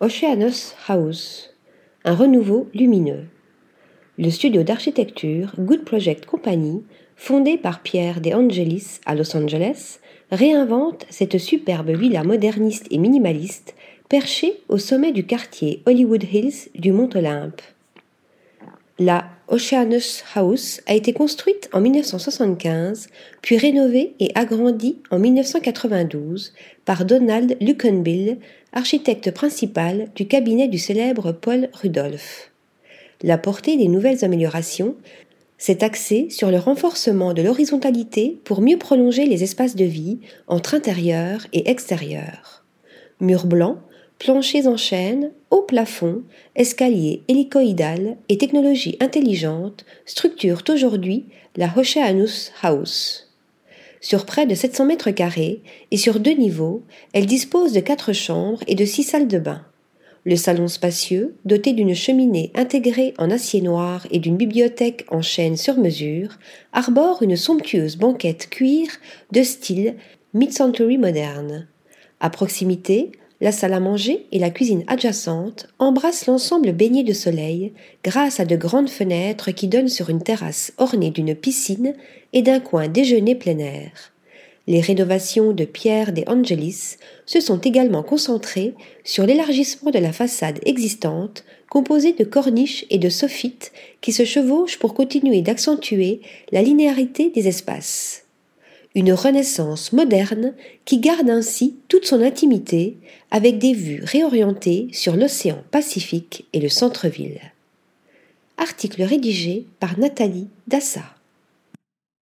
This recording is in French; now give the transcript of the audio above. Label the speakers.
Speaker 1: Oceanus House, un renouveau lumineux. Le studio d'architecture Good Project Company, fondé par Pierre De Angelis à Los Angeles, réinvente cette superbe villa moderniste et minimaliste perchée au sommet du quartier Hollywood Hills du Mont Olympe. La Oceanus House a été construite en 1975, puis rénovée et agrandie en 1992 par Donald Luckenbill, architecte principal du cabinet du célèbre Paul Rudolph. La portée des nouvelles améliorations s'est axée sur le renforcement de l'horizontalité pour mieux prolonger les espaces de vie entre intérieur et extérieur. Murs blancs, planchers en chêne, haut plafond, escaliers hélicoïdal et technologies intelligentes structurent aujourd'hui la Oceanus House. Sur près de 700 mètres carrés et sur deux niveaux, elle dispose de quatre chambres et de six salles de bain. Le salon spacieux, doté d'une cheminée intégrée en acier noir et d'une bibliothèque en chêne sur mesure, arbore une somptueuse banquette cuir de style mid-century moderne. À proximité, la salle à manger et la cuisine adjacente embrassent l'ensemble baigné de soleil grâce à de grandes fenêtres qui donnent sur une terrasse ornée d'une piscine et d'un coin déjeuner plein air. Les rénovations de Pierre de Angelis se sont également concentrées sur l'élargissement de la façade existante, composée de corniches et de sophites qui se chevauchent pour continuer d'accentuer la linéarité des espaces une renaissance moderne qui garde ainsi toute son intimité avec des vues réorientées sur l'océan Pacifique et le centre-ville. Article rédigé par Nathalie Dassa.